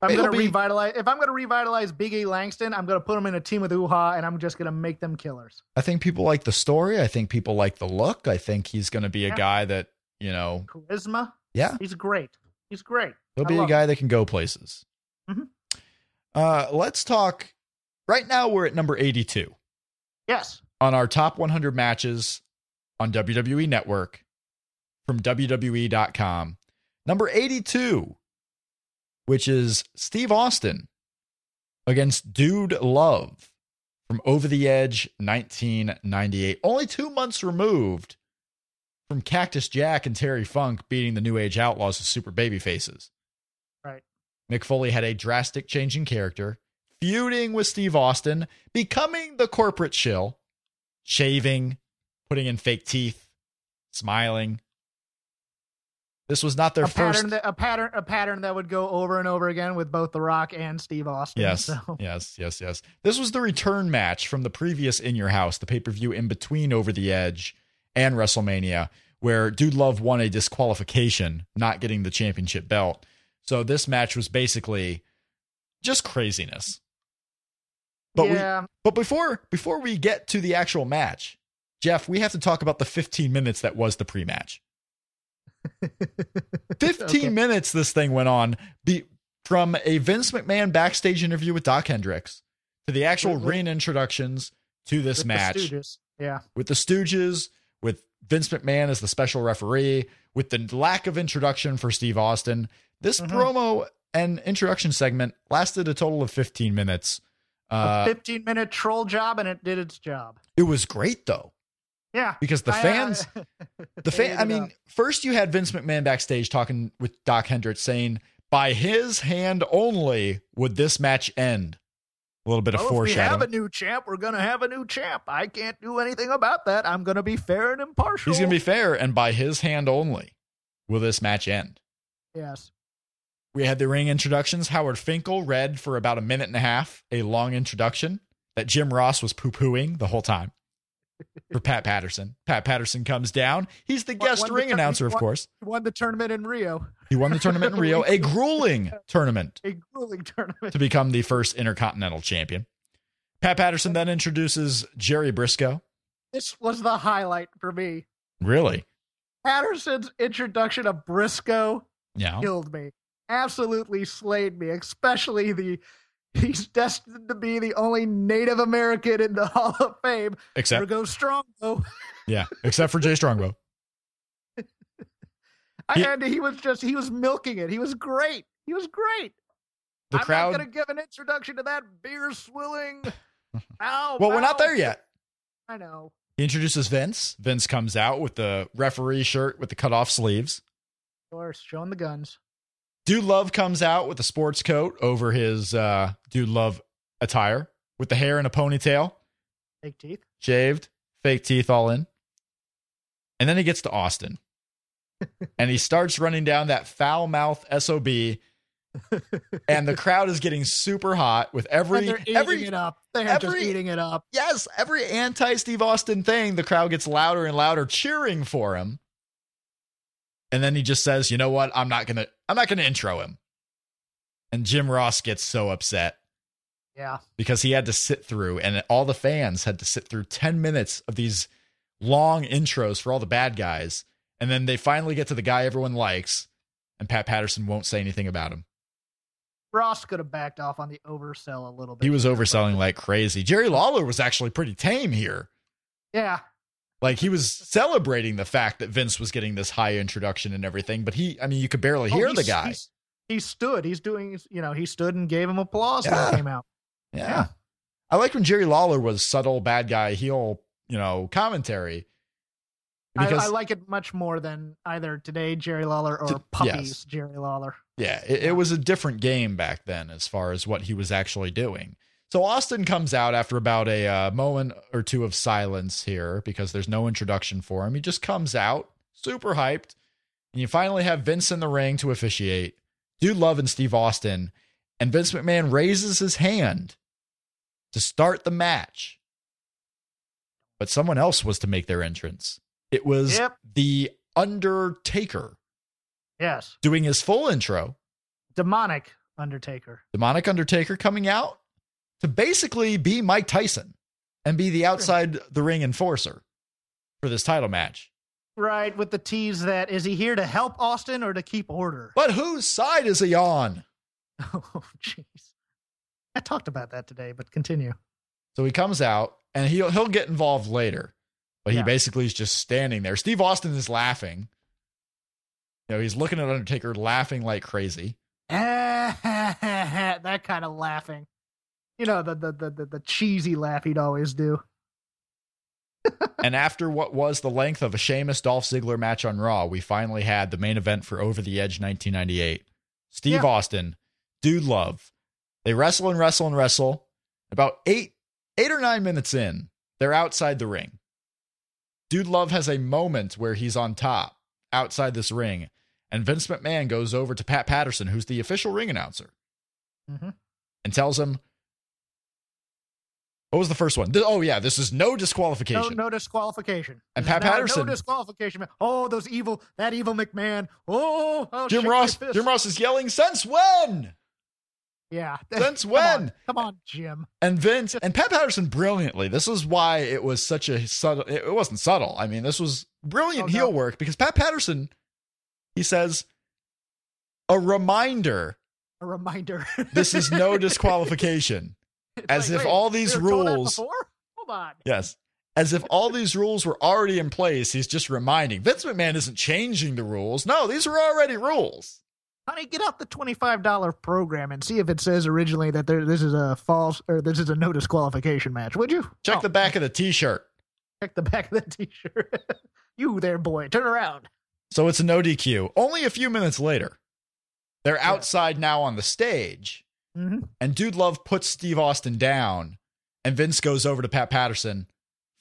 if I'm going to revitalize. If I'm going to revitalize Big E Langston, I'm going to put him in a team with Uhaa, and I'm just going to make them killers. I think people like the story. I think people like the look. I think he's going to be a guy that, you know, Charisma. yeah, He's great. He's great. he'll I be a guy that can go places. Mhm. Uh, let's talk. Right now, we're at number 82 Yes. on our top 100 matches on WWE Network from WWE.com. Number 82, which is Steve Austin against Dude Love from Over the Edge 1998. Only two months removed from Cactus Jack and Terry Funk beating the New Age Outlaws as super baby faces. Right. Mick Foley had a drastic change in character, feuding with Steve Austin, becoming the corporate shill, shaving, putting in fake teeth, smiling. This was not their a first. pattern that a pattern a pattern that would go over and over again with both The Rock and Steve Austin. Yes, So yes, yes, yes. This was the return match from the previous In Your House, the pay per view in between Over the Edge and WrestleMania, where Dude Love won a disqualification, not getting the championship belt. So this match was basically just craziness. But yeah, we, but before before we get to the actual match, Jeff, we have to talk about the 15 minutes that was the pre-match. 15 Okay. minutes this thing went on be, from a Vince McMahon backstage interview with Dok Hendrix to the actual mm-hmm. With- with- ring introductions to this with the match. Yeah, with the Stooges, Vince McMahon as the special referee, with the lack of introduction for Steve Austin. This Mhm. promo and introduction segment lasted a total of 15 minutes. a Uh, 15 minute troll job, and it did its job. it was great though Yeah, because the I, uh, fans the fan i mean up. first you had vince mcmahon backstage talking with dok hendrix saying by his hand only would this match end a little bit of Oh, if we have a new champ, we're gonna have a new champ. I can't do anything about that. I'm gonna be fair and impartial. he's gonna be fair and by his hand only will this match end yes. we had the ring introductions howard finkel read for about a minute and a half a long introduction that jim ross was poo-pooing the whole time for pat patterson pat patterson comes down he's the guest won the ring tur- announcer of course He won the tournament in Rio, he won the tournament in rio a grueling tournament a grueling tournament. to become the first intercontinental champion. Pat Patterson then introduces Jerry Brisco. This was the highlight for me. Really? Patterson's introduction of Brisco Yeah. killed me. Absolutely slayed me, especially the he's destined to be the only Native American in the Hall of Fame. Except go strong though. yeah, except for Jay Strongbow. I He- and he was just he was milking it. He was great. He was great. The I'm crowd. not gonna give an introduction to that beer swilling. Ow, Well, we're not there yet. I know. He introduces Vince. Vince comes out with the referee shirt with the cut off sleeves. Of course, showing the guns. Dude Love comes out with a sports coat over his uh, Dude Love attire with the hair in a ponytail, Fake teeth. shaved, fake teeth all in. And then he gets to Austin. and he starts running down that foul mouth SOB. and the crowd is getting super hot with every and they're eating every it up. They're every- just eating it up. yes, every anti Steve Austin thing, the crowd gets louder and louder cheering for him. And then he just says, "You know what? I'm not going to I'm not going to intro him." And Jim Ross gets so upset Yeah. because he had to sit through and all the fans had to sit through 10 minutes of these long intros for all the bad guys. And then they finally get to the guy everyone likes and Pat Patterson won't say anything about him. Ross could have backed off on the oversell a little bit. He was overselling like crazy. Jerry Lawler was actually pretty tame here. Yeah. Like he was celebrating the fact that Vince was getting this high introduction and everything, but he, I mean, you could barely Oh, hear he the guy. he stood. He's doing, you know, he stood and gave him applause when Yeah. he came out. Yeah. Yeah. I liked when Jerry Lawler was subtle bad guy heel, you know, commentary. I, Because I like it much more than either today Jerry Lawler or Puppies yes. Jerry Lawler. Yeah, it, it was a different game back then as far as what he was actually doing. So Austin comes out after about a uh, moment or two of silence here because there's no introduction for him. He just comes out super hyped, and you finally have Vince in the ring to officiate. Dude Love and Steve Austin, and Vince McMahon raises his hand to start the match. But someone else was to make their entrance. It was Yep. the Undertaker Yes. doing his full intro. Demonic Undertaker. Demonic Undertaker coming out to basically be Mike Tyson and be the outside the ring enforcer for this title match. Right, with the tease that is he here to help Austin or to keep order? But whose side is he on? Oh, jeez. I talked about that today, but continue. So he comes out and he'll he'll get involved later. But he Yeah. basically is just standing there. Steve Austin is laughing. You know, he's looking at Undertaker laughing like crazy. that kind of laughing. You know, the, the, the, the, cheesy laugh he'd always do. and after what was the length of a Sheamus Dolph Ziggler match on Raw, we finally had the main event for Over the Edge 1998. Steve Yeah. Austin, Dude Love. They wrestle and wrestle and wrestle. About eight, eight or nine minutes in, they're outside the ring. Dude Love has a moment where he's on top outside this ring, and Vince McMahon goes over to Pat Patterson, who's the official ring announcer, Mhm. and tells him, "What was the first one? Oh yeah, this is no No, disqualification." no disqualification. And Pat Patterson- No disqualification. Oh, those evil, that evil McMahon. Oh, Jim Ross. Jim Ross is yelling, "Since when?" Yeah. Since Come when? on. Come on, Jim. And Vince and Pat Patterson brilliantly. This is why it was such a subtle. It wasn't subtle. I mean, this was brilliant Oh, no. heel work because Pat Patterson, he says, a reminder. A reminder. This is no disqualification. As if wait, all these we were told that rules- Hold on. Yes. As if all these rules were already in place. He's just reminding. Vince McMahon isn't changing the rules. No, these were already rules. Honey, get out the twenty-five dollar program and see if it says originally that there, this is a false or this is a no disqualification match. Would you Check Oh, the back of the t-shirt. check the back of the t-shirt? you there, boy, turn around. So it's a no DQ. Only a few minutes later, they're outside now on the stage, Mm-hmm. and Dude Love puts Steve Austin down, and Vince goes over to Pat Patterson.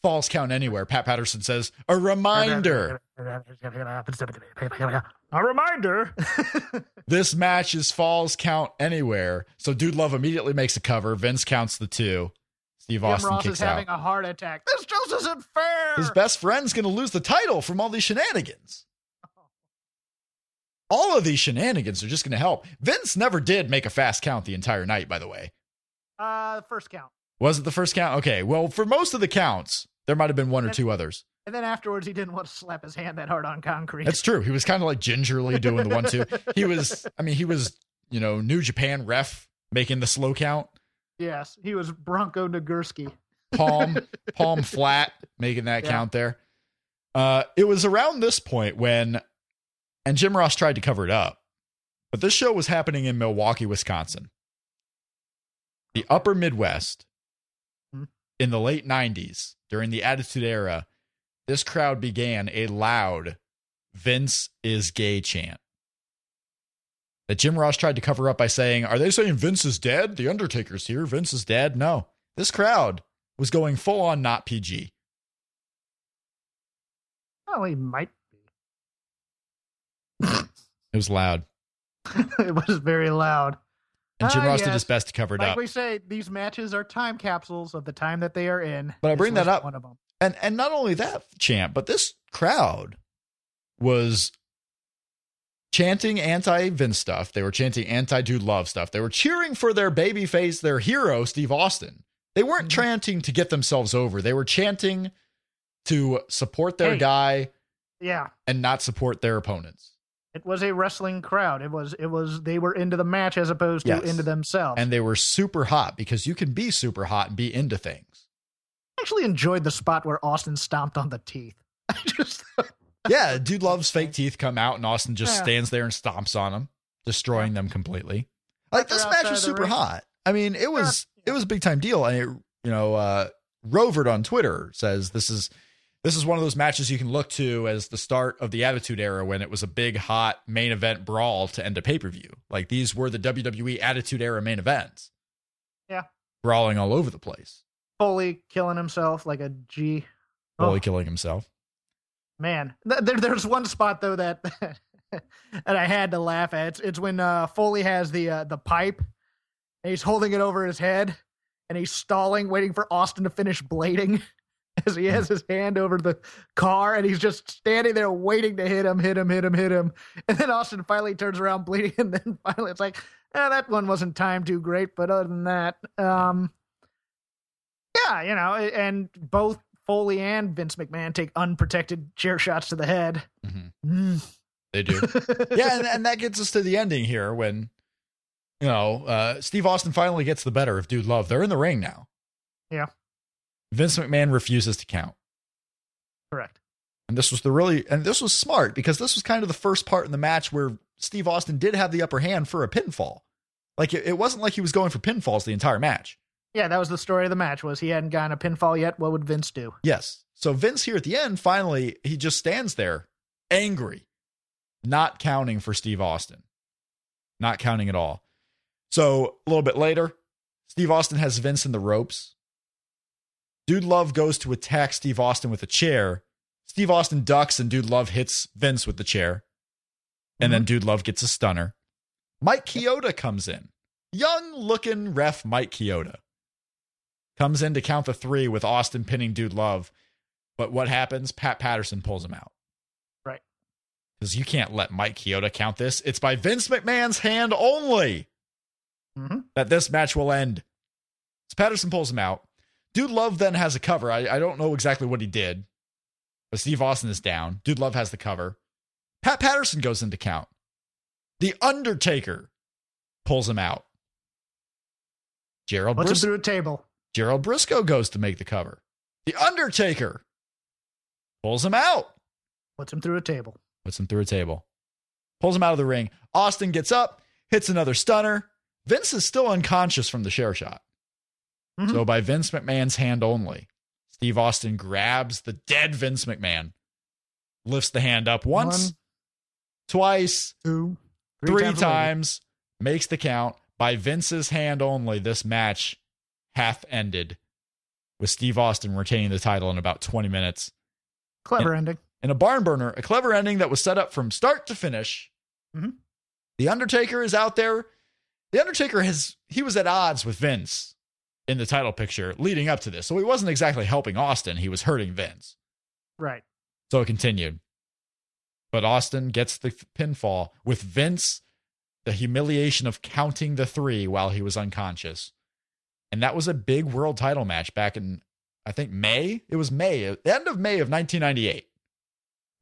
Falls count anywhere. Pat Patterson says, "A reminder: A reminder. this match is falls count anywhere." So Dude Love immediately makes a cover. Vince counts the two. Steve Jim Austin Ross kicks is having out. a heart attack. This just isn't fair. His best friend's going to lose the title from all these shenanigans. All of these shenanigans are just going to help. Vince never did make a fast count the entire night, by the way. uh, first count, Was it the first count? Okay. Well, for most of the counts, there might have been one or two others. and then afterwards he didn't want to slap his hand that hard on concrete. That's true. He was kind of like gingerly doing the one two. He was, I mean, he was, you know, New Japan ref making the slow count, yes, he was Bronco Nagurski. palm, palm flat, making that Yeah. count there. Uh, it was around this point when, and Jim Ross tried to cover it up, but this show was happening in Milwaukee, Wisconsin, the upper Midwest, in the late 90s during the Attitude Era. This crowd began a loud Vince is gay chant that Jim Ross tried to cover up by saying, Are they saying Vince is dead? The Undertaker's here. Vince is dead. No. This crowd was going full on not PG. Well, he might It was loud. it was very loud. And Jim Ah, Ross did his best to cover it Like up. we say, these matches are time capsules of the time that they are in. But I bring that up- One of them. And and not only that, champ, but this crowd was chanting anti Vince stuff. They were chanting anti Dude Love stuff. They were cheering for their babyface, their hero, Steve Austin. They weren't Mhm. chanting to get themselves over. They were chanting to support their Hey. guy Yeah, and not support their opponents. It was a wrestling crowd. It was. It was. They were into the match as opposed to Yes. into themselves. And they were super hot because you can be super hot and be into things. I actually enjoyed the spot where Austin stomped on the teeth. I just. Yeah, dude loves fake teeth come out, and Austin just Yeah. stands there and stomps on them, destroying them completely. Like They're this match was super ring. hot. I mean, it was it was a big time deal, and it you know, uh, Rovert on Twitter says this is this is one of those matches you can look to as the start of the Attitude Era when it was a big hot main event brawl to end a pay per view. Like these were the WWE Attitude Era main events. Yeah. brawling all over the place, Foley killing himself like a G. Foley Oh. killing himself. Man, there, there's one spot though that that I had to laugh at. It's, it's when uh, Foley has the uh, the pipe, and he's holding it over his head, and he's stalling, waiting for Austin to finish blading as he has his hand over the car and he's just standing there waiting to hit him, hit him, hit him, hit him. And then Austin finally turns around bleeding, and then finally it's like, eh, that one wasn't timed too great, but other than that, um, yeah, you know, and both Foley and Vince McMahon take unprotected chair shots to the head. Mm. They do. yeah, and, and that gets us to the ending here when, you know, uh, Steve Austin finally gets the better of Dude Love. They're in the ring now. Yeah. Vince McMahon refuses to count. Correct. And this was the really, and this was smart because this was kind of the first part in the match where Steve Austin did have the upper hand for a pinfall. Like it, it wasn't like he was going for pinfalls the entire match. Yeah, that was the story of the match. Was he hadn't gotten a pinfall yet? What would Vince do? Yes. So Vince here at the end, finally, he just stands there, angry, not counting for Steve Austin, not counting at all. So a little bit later, Steve Austin has Vince in the ropes. Dude Love goes to attack Steve Austin with a chair. Steve Austin ducks and Dude Love hits Vince with the chair. And then Dude Love gets a stunner. Mike Chioda comes in. Young looking ref Mike Chioda comes in to count the three with Austin pinning Dude Love. But what happens? Pat Patterson pulls him out. Right. Because you can't let Mike Chioda count this. It's by Vince McMahon's hand only Mhm. that this match will end. So Patterson pulls him out. Dude Love then has a cover. I, I don't know exactly what he did, but Steve Austin is down. Dude Love has the cover. Pat Patterson goes into count. The Undertaker pulls him out. Gerald Puts him through a table. Gerald Brisco goes to make the cover. The Undertaker pulls him out, Puts him through a table. puts him through a table, pulls him out of the ring. Austin gets up, hits another stunner. Vince is still unconscious from the share shot. Mhm. So, by Vince McMahon's hand only, Steve Austin grabs the dead Vince McMahon, lifts the hand up once, One, twice, two, three, times, makes the count. By Vince's hand only, this match hath ended with Steve Austin retaining the title in about 20 minutes. Clever ending. In a barn burner, a clever ending that was set up from start to finish. Mhm. The Undertaker is out there. The Undertaker has he was at odds with Vince in the title picture leading up to this. So he wasn't exactly helping Austin, he was hurting Vince. Right. So it continued. But Austin gets the pinfall with Vince, the humiliation of counting the three while he was unconscious. And that was a big world title match back in, I think, May. It was May, the end of May of 1998.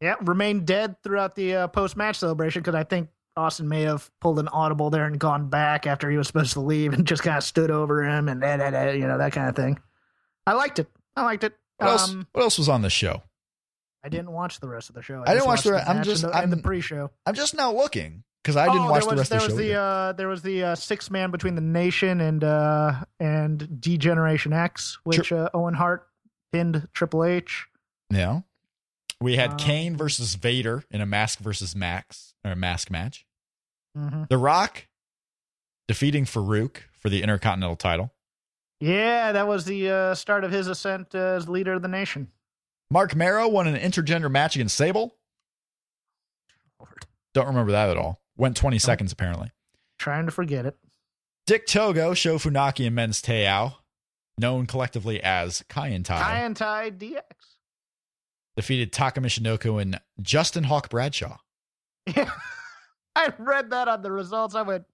Yeah. Remained dead throughout the uh, post match celebration because I think Austin may have pulled an audible there and gone back after he was supposed to leave and just kind of stood over him and da, da, da, you know that kind of thing. I liked it. I liked it. What, else, Um, what else was on the show? I didn't watch the rest of the show. I didn't watch the re- I'm just- the, and the I'm- pre-show. I'm just now looking because I didn't oh, watch there the was, rest of the was show. the uh, there was the uh, six man between the Nation and uh, and Degeneration X, which uh, Owen Hart pinned Triple H. yeah. We had Um, Kane versus Vader in a mask versus Max or a mask match. hmm The Rock defeating Faarooq for the Intercontinental title. Yeah, that was the uh, start of his ascent as leader of the nation. Marc Mero won an intergender match against Sable. Lord. Don't remember that at all. Went 20 seconds apparently. Trying to forget it. Dick Togo, Sho Funaki, and Men's Teioh, known collectively as Kai En Tai, Kai En Tai DX. Defeated Taka Michinoku and Justin Hawk Bradshaw. Yeah, I read that on the results. I went,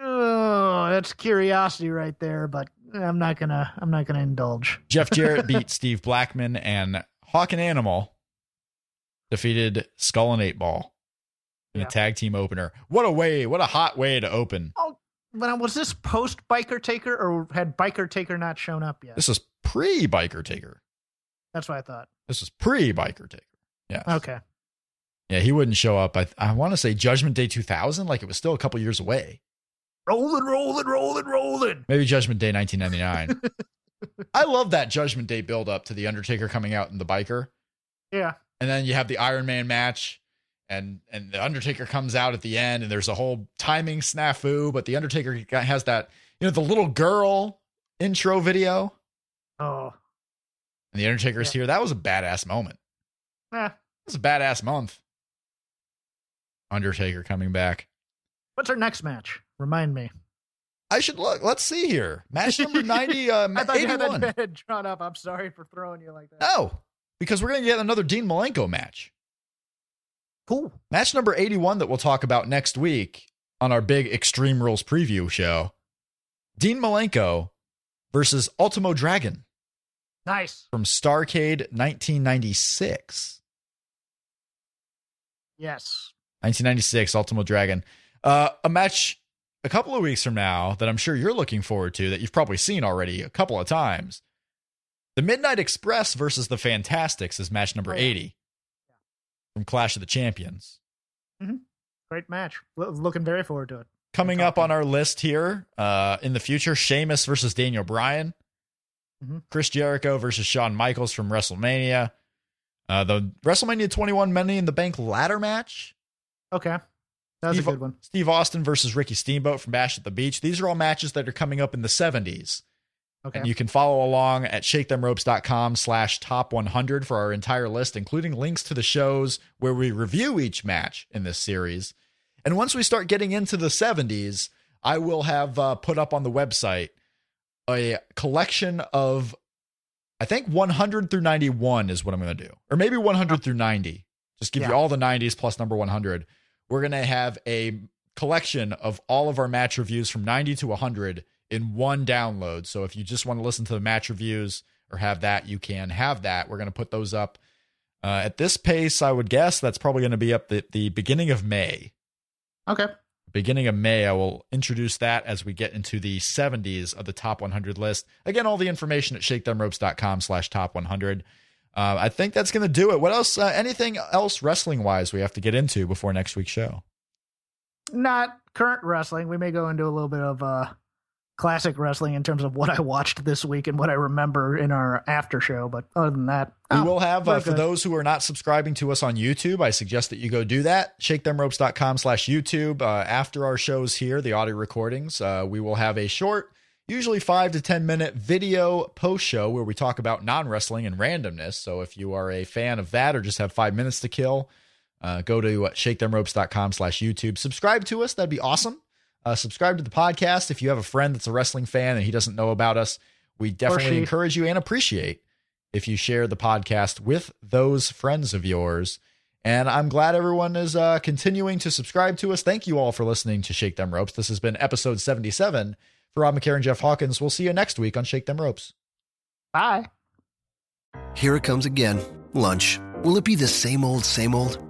oh, that's curiosity right there. But I'm not gonna. I'm not gonna indulge. Jeff Jarrett beat Steve Blackman, and Hawk and Animal defeated Skull and Eight Ball in Yeah. a tag team opener. What a way! What a hot way to open. Oh, but was this post Biker Taker or had Biker Taker not shown up yet? This is pre Biker Taker. That's what I thought. This is pre Biker Taker. Yeah. Okay. Yeah, he wouldn't show up. I I want to say Judgment Day 2000, like it was still a couple years away. Rolling, rolling, rolling, rolling. Maybe Judgment Day 1999. I love that Judgment Day build up to the Undertaker coming out in the biker, Yeah. and then you have the Iron Man match, and and the Undertaker comes out at the end, and there's a whole timing snafu. But the Undertaker has that you know the little girl intro video, Oh. And the Undertaker's here. That was a badass moment. Eh. It was a badass month. Undertaker coming back. What's our next match? Remind me. I should look. Let's see here. Match number 90, uh, I thought 81. you had that drawn up. I'm sorry for throwing you like that. No, because we're going to get another Dean Malenko match. Cool. Match number 81 that we'll talk about next week on our big Extreme Rules preview show. Dean Malenko versus Ultimo Dragon Nice. from Starcade 1996. Yes. 1996 Ultimo Dragon. Uh, a match a couple of weeks from now that I'm sure you're looking forward to that you've probably seen already a couple of times. The Midnight Express versus the Fantastics is match number Oh, yeah. 80 from Clash of the Champions. Great match. Lo- looking very forward to it. Coming up on our list here uh, in the future, Sheamus versus Daniel Bryan, Mhm. Chris Jericho versus Shawn Michaels from WrestleMania, uh, the WrestleMania 21 Money in the Bank ladder match, Okay. That was Steve, a good one. Steve Austin versus Ricky Steamboat from Bash at the Beach. These are all matches that are coming up in the 70s. Okay. And you can follow along at shakethemropes.com slash top 100 for our entire list, including links to the shows where we review each match in this series. And once we start getting into the 70s, I will have uh, put up on the website a collection of, I think 100 through 91 is what I'm going to do, or maybe 100 through 90. Just give you all the 90s plus number 100. We're going to have a collection of all of our match reviews from 90 to 100 in one download. So if you just want to listen to the match reviews or have that, you can have that. We're going to put those up uh, at this pace. I would guess that's probably going to be up the, the beginning of May. okay. Beginning of May, I will introduce that as we get into the 70s of the top 100 list. Again, all the information at shakethemropes.com slash top 100. Uh, I think that's going to do it. What else? Uh, anything else wrestling wise we have to get into before next week's show? Not current wrestling. We may go into a little bit of uh classic wrestling in terms of what I watched this week and what I remember in our after show. But other than that, We oh, will have, uh, for those who are not subscribing to us on YouTube, I suggest that you go do that. ShakeThemRopes.com slash YouTube. Uh, after our shows here, the audio recordings, uh, we will have a short, usually five to 10 minute video post show where we talk about non wrestling and randomness. So if you are a fan of that or just have five minutes to kill, uh, go to uh, shakethemropes.com slash YouTube. Subscribe to us. That'd be awesome. Uh, subscribe to the podcast. If you have a friend that's a wrestling fan and he doesn't know about us, we definitely encourage you and appreciate if you share the podcast with those friends of yours. And I'm glad everyone is uh, continuing to subscribe to us. Thank you all for listening to Shake Them Ropes. This has been episode 77. For Rob McCarron, Jeff Hawkins, we'll see you next week on Shake Them Ropes. Bye. Here it comes again. Lunch. Will it be the same old, same old?